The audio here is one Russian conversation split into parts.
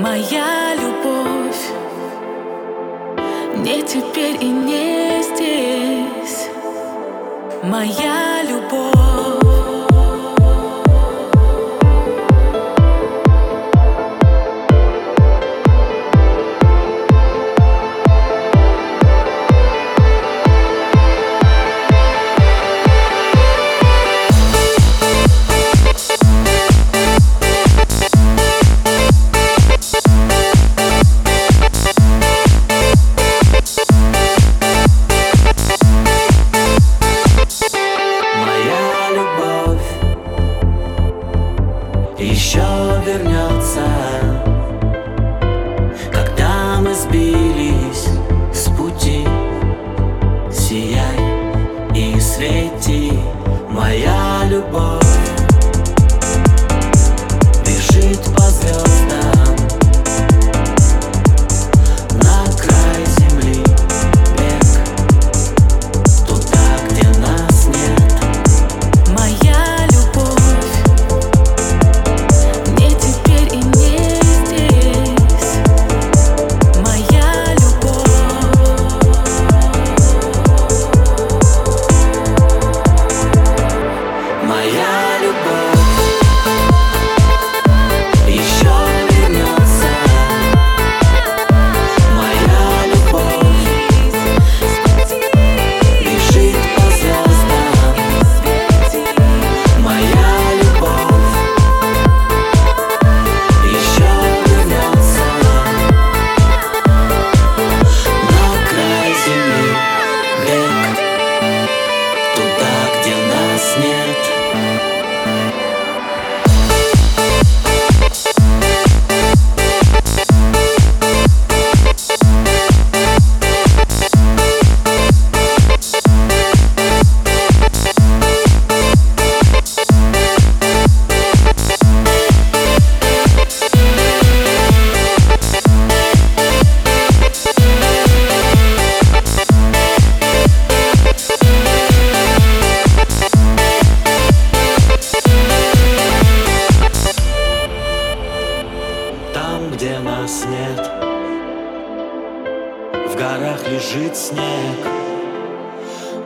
Моя любовь не теперь и не здесь. Моя любовь. еще вернется. лежит снег.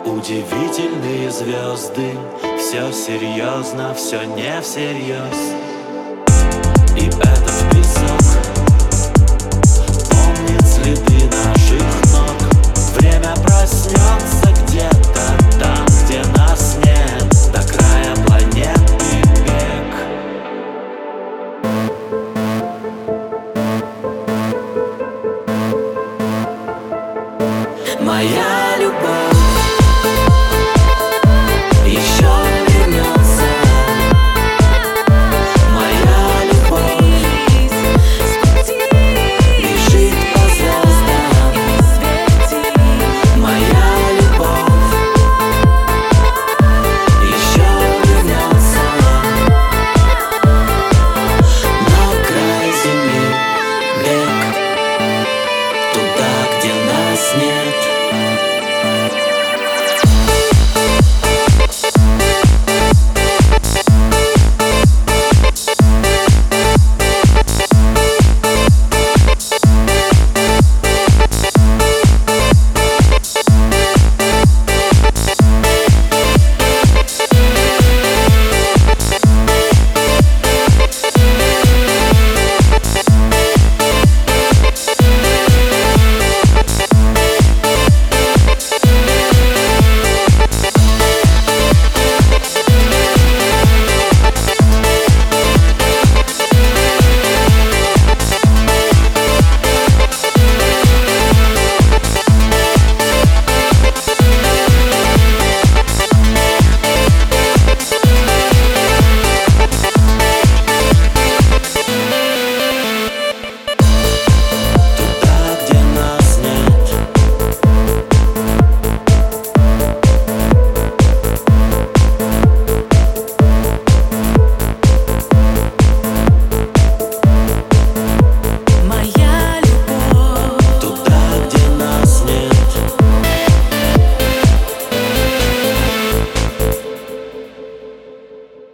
Удивительные звезды. Все серьезно, все не всерьез моя